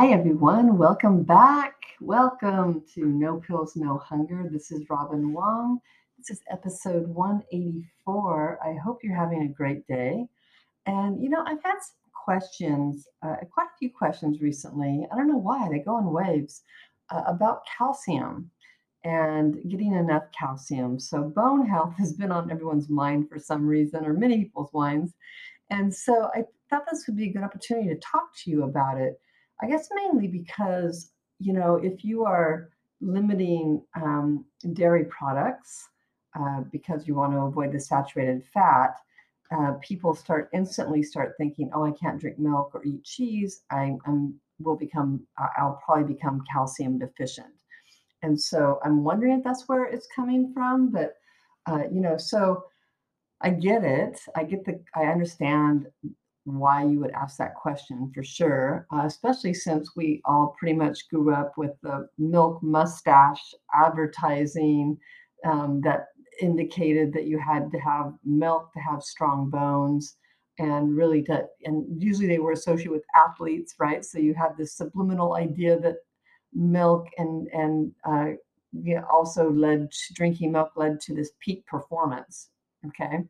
Hi, everyone. Welcome back. Welcome to No Pills, No Hunger. This is Robin Wong. This is episode 184. I hope you're having a great day. And, you know, I've had some questions, uh, quite a few questions recently. I don't know why, they go in waves uh, about calcium and getting enough calcium. So, bone health has been on everyone's mind for some reason, or many people's minds. And so, I thought this would be a good opportunity to talk to you about it I guess mainly because, you know, if you are limiting um, dairy products uh, because you want to avoid the saturated fat, uh, people start instantly start thinking, oh, I can't drink milk or eat cheese. I am will become, I'll probably become calcium deficient. And so I'm wondering if that's where it's coming from. But, uh, you know, so I get it. I get the, I understand why you would ask that question for sure, uh, especially since we all pretty much grew up with the milk mustache advertising um, that indicated that you had to have milk to have strong bones and really to and usually they were associated with athletes right? So you had this subliminal idea that milk and and uh, you know, also led to, drinking milk led to this peak performance okay?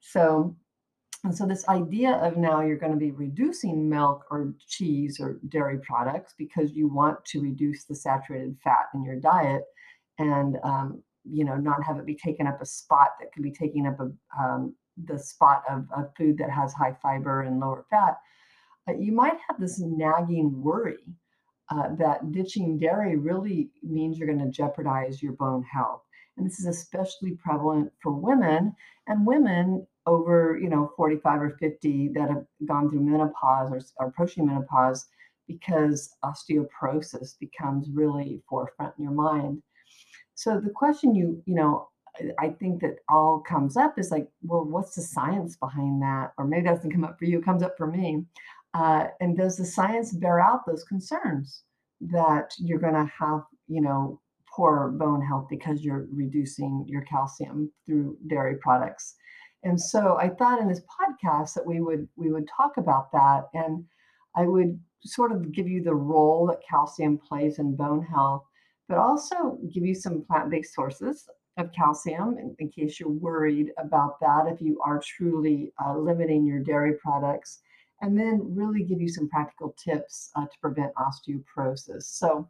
So and so, this idea of now you're going to be reducing milk or cheese or dairy products because you want to reduce the saturated fat in your diet and, um, you know, not have it be taking up a spot that could be taking up a, um, the spot of, of food that has high fiber and lower fat, uh, you might have this nagging worry uh, that ditching dairy really means you're going to jeopardize your bone health. And this is especially prevalent for women. And women over, you know, 45 or 50 that have gone through menopause or are approaching menopause because osteoporosis becomes really forefront in your mind. So the question you, you know, I think that all comes up is like, well, what's the science behind that? Or maybe that doesn't come up for you, it comes up for me. Uh, and does the science bear out those concerns that you're going to have, you know, poor bone health because you're reducing your calcium through dairy products? And so I thought in this podcast that we would we would talk about that and I would sort of give you the role that calcium plays in bone health, but also give you some plant-based sources of calcium in, in case you're worried about that if you are truly uh, limiting your dairy products and then really give you some practical tips uh, to prevent osteoporosis. So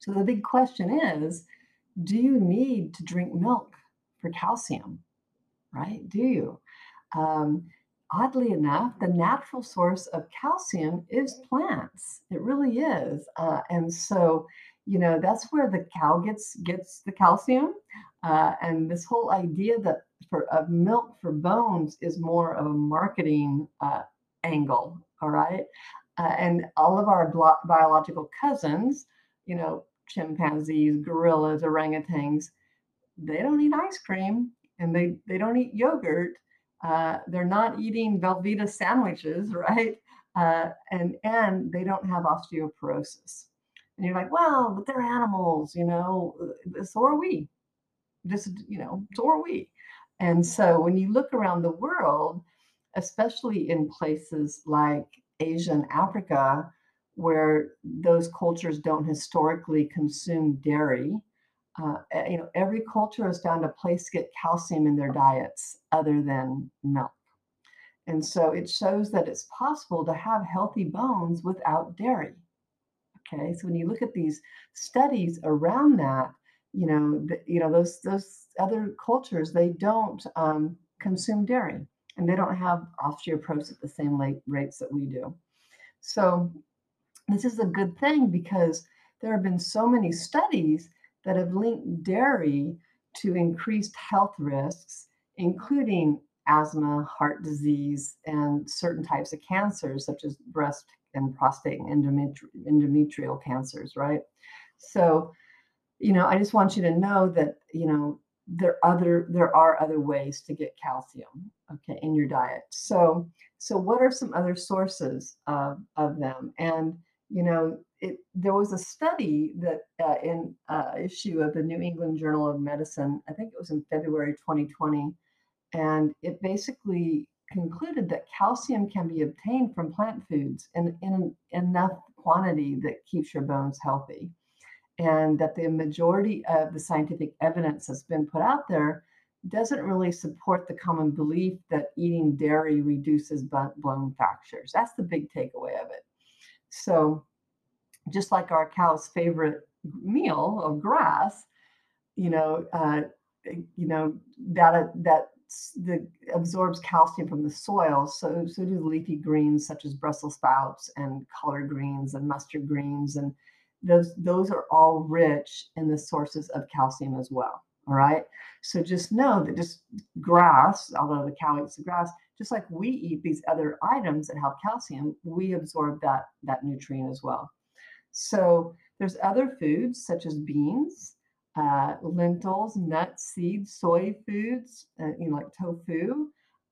so the big question is, do you need to drink milk for calcium? Right? Do you? Um, oddly enough, the natural source of calcium is plants. It really is. Uh, and so, you know, that's where the cow gets gets the calcium. Uh, and this whole idea that for of milk for bones is more of a marketing uh, angle. All right. Uh, and all of our biological cousins, you know, chimpanzees, gorillas, orangutans, they don't eat ice cream and they they don't eat yogurt. Uh, they're not eating Velveeta sandwiches, right? Uh, and and they don't have osteoporosis. And you're like, well, but they're animals, you know. Uh, so are we. Just you know, so are we. And so when you look around the world, especially in places like Asia and Africa, where those cultures don't historically consume dairy, uh, you know, every culture has found a place to get calcium in their diets other than milk. And so it shows that it's possible to have healthy bones without dairy. Okay, so when you look at these studies around that, you know, the, you know those those other cultures they don't um, consume dairy and they don't have osteoporosis at the same rates that we do. So this is a good thing because there have been so many studies that have linked dairy to increased health risks, including asthma, heart disease, and certain types of cancers, such as breast and prostate and endometri- endometrial cancers, right? So, you know, I just want you to know that, you know, there other there are other ways to get calcium okay in your diet so so what are some other sources of, of them and you know it there was a study that uh, in uh, issue of the new england journal of medicine i think it was in february 2020 and it basically concluded that calcium can be obtained from plant foods in, in enough quantity that keeps your bones healthy and that the majority of the scientific evidence that's been put out there doesn't really support the common belief that eating dairy reduces bone fractures. That's the big takeaway of it. So, just like our cow's favorite meal of grass, you know, uh, you know that that the absorbs calcium from the soil. So so do leafy greens such as Brussels sprouts and collard greens and mustard greens and those those are all rich in the sources of calcium as well all right so just know that just grass although the cow eats the grass just like we eat these other items that have calcium we absorb that that nutrient as well so there's other foods such as beans uh, lentils nuts seeds soy foods uh, you know like tofu.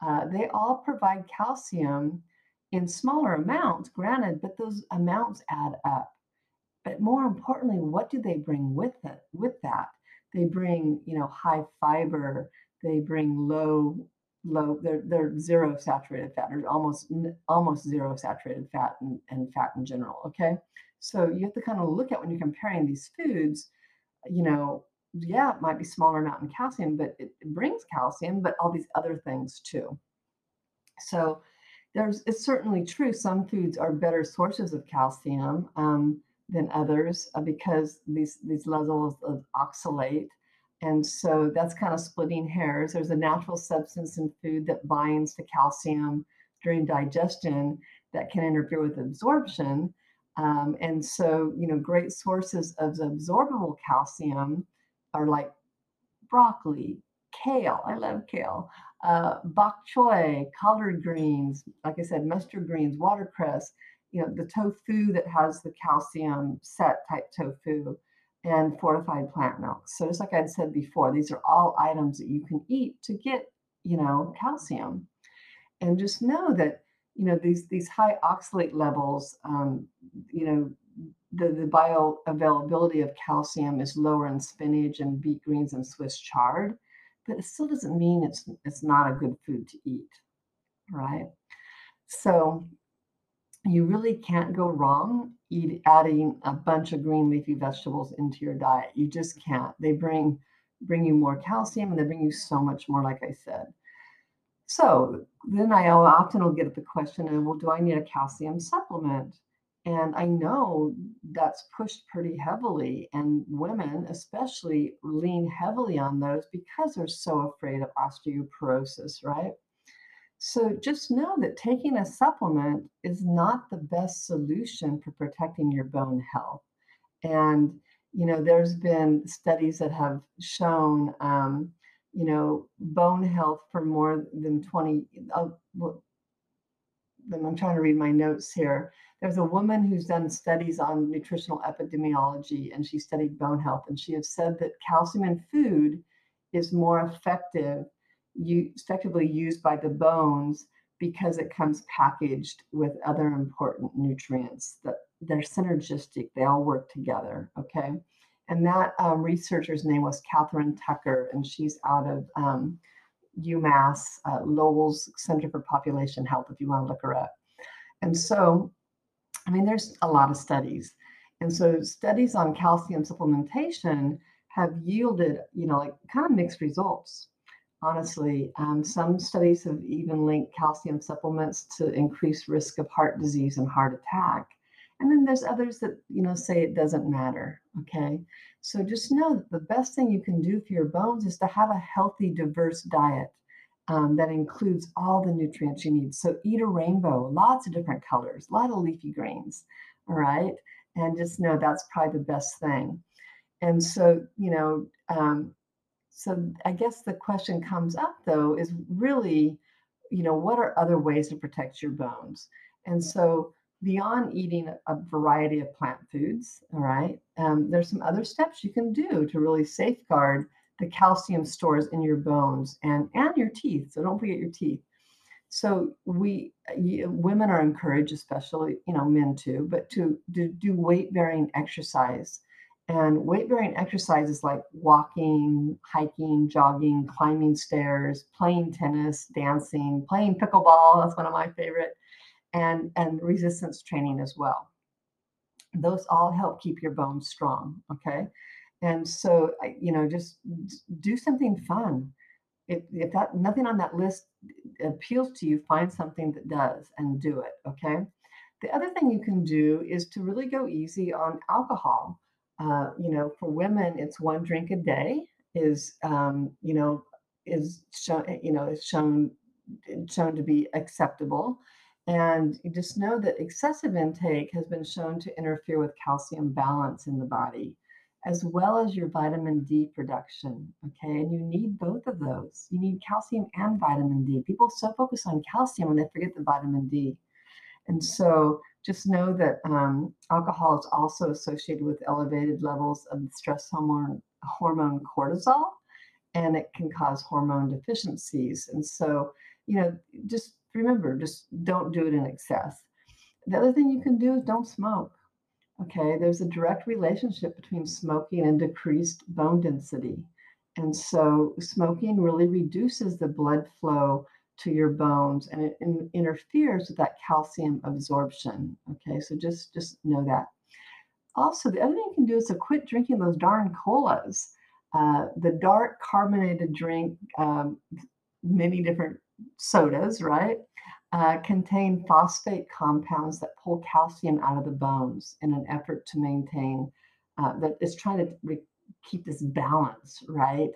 Uh, they all provide calcium in smaller amounts granted but those amounts add up. But more importantly what do they bring with it with that? They bring you know high fiber they bring low low they're, they're zero saturated fat or almost almost zero saturated fat and, and fat in general okay so you have to kind of look at when you're comparing these foods you know yeah it might be smaller amount in calcium but it, brings calcium but all these other things too. So there's it's certainly true some foods are better sources of calcium um, than others uh, because these these levels of oxalate and so that's kind of splitting hairs. There's a natural substance in food that binds to calcium during digestion that can interfere with absorption um, and so you know great sources of absorbable calcium are like broccoli kale i love kale uh, bok choy collard greens like i said mustard greens watercress you know, the tofu that has the calcium set type tofu and fortified plant milk. So just like I'd said before, these are all items that you can eat to get, you know, calcium. And just know that, you know, these these high oxalate levels, um, you know, the, the bioavailability of calcium is lower in spinach and beet greens and Swiss chard, but it still doesn't mean it's it's not a good food to eat, right? So you really can't go wrong eat, adding a bunch of green leafy vegetables into your diet. You just can't. They bring bring you more calcium and they bring you so much more, like I said. So then I often will get the question well, do I need a calcium supplement? And I know that's pushed pretty heavily, and women especially lean heavily on those because they're so afraid of osteoporosis, right? So just know that taking a supplement is not the best solution for protecting your bone health. And, you know, there's been studies that have shown, um, you know, bone health for more than 20. Uh, I'm trying to read my notes here. There's a woman who's done studies on nutritional epidemiology and she studied bone health. And she has said that calcium in food is more effective effectively used by the bones because it comes packaged with other important nutrients that they're synergistic they all work together okay and that um, researcher's name was katherine tucker and she's out of um, umass uh, lowell's center for population health if you want to look her up and so i mean there's a lot of studies and so studies on calcium supplementation have yielded you know like kind of mixed results honestly. Um, some studies have even linked calcium supplements to increased risk of heart disease and heart attack. And then there's others that, you know, say it doesn't matter. Okay. So just know that the best thing you can do for your bones is to have a healthy, diverse diet um, that includes all the nutrients you need. So eat a rainbow, lots of different colors, a lot of leafy greens. All right. And just know that's probably the best thing. And so, you know, um, so I guess the question comes up though is really, you know, what are other ways to protect your bones? And so beyond eating a variety of plant foods, all right, um, there's some other steps you can do to really safeguard the calcium stores in your bones and and your teeth. So don't forget your teeth. So we women are encouraged, especially you know men too, but to, to do weight bearing exercise. And weight bearing exercises like walking, hiking, jogging, climbing stairs, playing tennis, dancing, playing pickleball. That's one of my favorite, and and resistance training as well. Those all help keep your bones strong. Okay, and so you know just do something fun. If, if that nothing on that list appeals to you, find something that does and do it. Okay. The other thing you can do is to really go easy on alcohol. Uh, you know, for women, it's one drink a day is um, you know is shown you know is shown shown to be acceptable. And you just know that excessive intake has been shown to interfere with calcium balance in the body as well as your vitamin D production. Okay. And you need both of those. You need calcium and vitamin D. People so focus on calcium and they forget the vitamin D. And so just know that um, alcohol is also associated with elevated levels of the stress hormone, hormone cortisol, and it can cause hormone deficiencies. And so, you know, just remember, just don't do it in excess. The other thing you can do is don't smoke. Okay, there's a direct relationship between smoking and decreased bone density. And so smoking really reduces the blood flow to your bones and it in, interferes with that calcium absorption. Okay, so just just know that. Also, the other thing you can do is to quit drinking those darn colas. Uh, the dark carbonated drink, um, many different sodas, right? uh, contain phosphate compounds that pull calcium out of the bones in an effort to maintain uh, that is trying to re- keep this balance right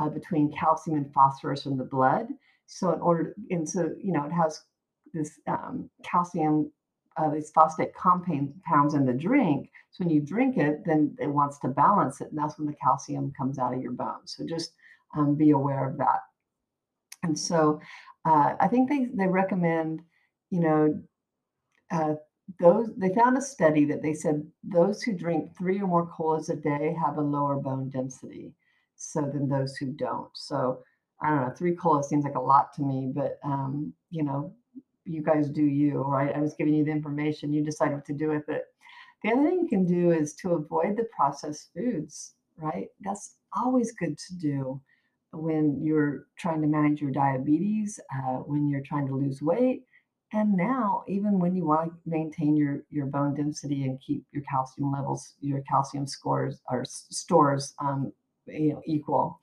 uh, between calcium and phosphorus in the blood. So in order to, and so you know it has this um, calcium uh, these phosphate compounds in the drink. So when you drink it then it wants to balance it and that's when the calcium comes out of your bones. So just um, be aware of that. And so uh, I think they they recommend, you know, uh, those they found a study that they said those who drink three or more colas a day have a lower bone density, so than those who don't. So I don't know, three colas seems like a lot to me, but um, you know, you guys do you, right? I was giving you the information, you decide what to do with it. The other thing you can do is to avoid the processed foods, right? That's always good to do when you're trying to manage your diabetes, uh, when you're trying to lose weight, and now even when you want to maintain your your bone density and keep your calcium levels, your calcium scores or stores, um, you know, equal.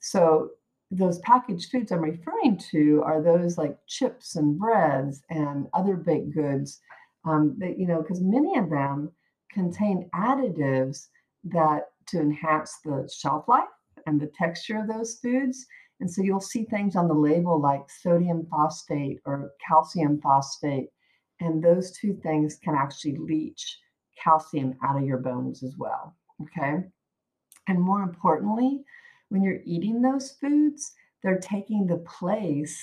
So those packaged foods I'm referring to are those like chips and breads and other baked goods. Um, that you know, because many of them contain additives that to enhance the shelf life and the texture of those foods. And so you'll see things on the label like sodium phosphate or calcium phosphate. And those two things can actually leach calcium out of your bones as well. Okay. And more importantly, when you're eating those foods, they're taking the place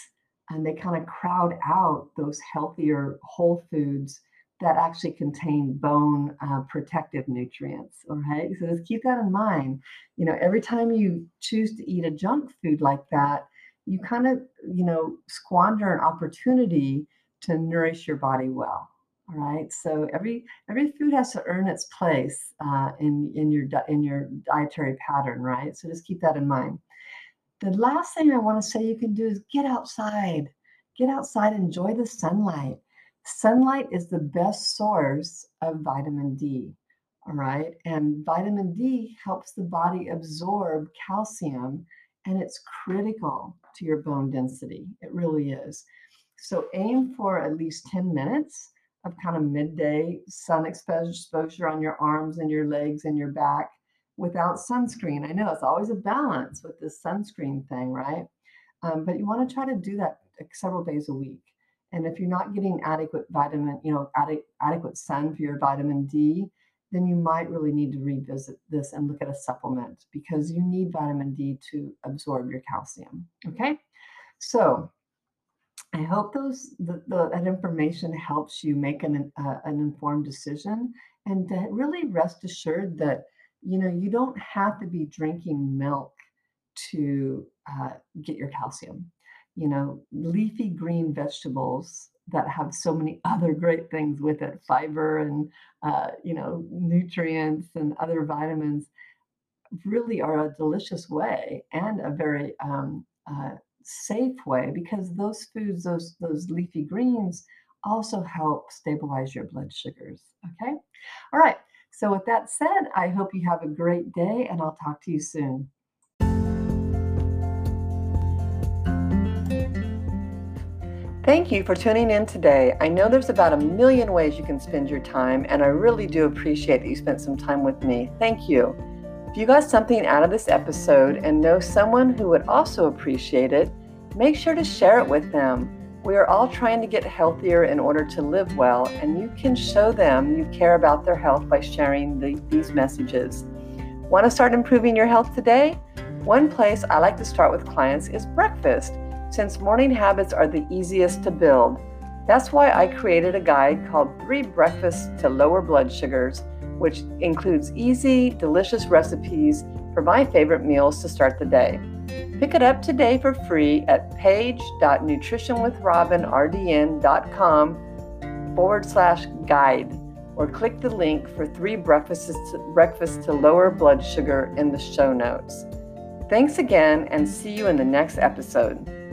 and they kind of crowd out those healthier whole foods that actually contain bone uh, protective nutrients. All right, so just keep that in mind. You know, every time you choose to eat a junk food like that, you kind of, you know, squander an opportunity to nourish your body well. All right, so every every food has to earn its place uh, in in your in your dietary pattern, right? So just keep that in mind. The last thing I want to say you can do is get outside. Get outside, enjoy the sunlight Sunlight is the best source of vitamin D. All right. And vitamin D helps the body absorb calcium and it's critical to your bone density. It really is. So aim for at least 10 minutes of kind of midday sun exposure on your arms and your legs and your back without sunscreen. I know it's always a balance with this sunscreen thing, right? Um, but you want to try to do that several days a week. And if you're not getting adequate vitamin, you know, ad- adequate sun for your vitamin D, then you might really need to revisit this and look at a supplement because you need vitamin D to absorb your calcium. Okay. So I hope those the, the, that information helps you make an uh, an informed decision and really rest assured that you know you don't have to be drinking milk to uh, get your calcium. You know, leafy green vegetables that have so many other great things with it, fiber and uh, you know nutrients and other vitamins, really are a delicious way and a very um, uh, safe way because those foods, those those leafy greens, also help stabilize your blood sugars. Okay, all right. So with that said, I hope you have a great day, and I'll talk to you soon. Thank you for tuning in today. I know there's about a million ways you can spend your time, and I really do appreciate that you spent some time with me. Thank you. If you got something out of this episode and know someone who would also appreciate it, make sure to share it with them. We are all trying to get healthier in order to live well, and you can show them you care about their health by sharing the, these messages. Want to start improving your health today? One place I like to start with clients is breakfast, since morning habits are the easiest to build. That's why I created a guide called Three Breakfasts to Lower Blood Sugars which includes easy, delicious recipes for my favorite meals to start the day. Pick it up today for free at page.nutritionwithrobinrdn.com forward slash guide or click the link for three breakfasts to, breakfasts to lower blood sugar in the show notes. Thanks again and see you in the next episode.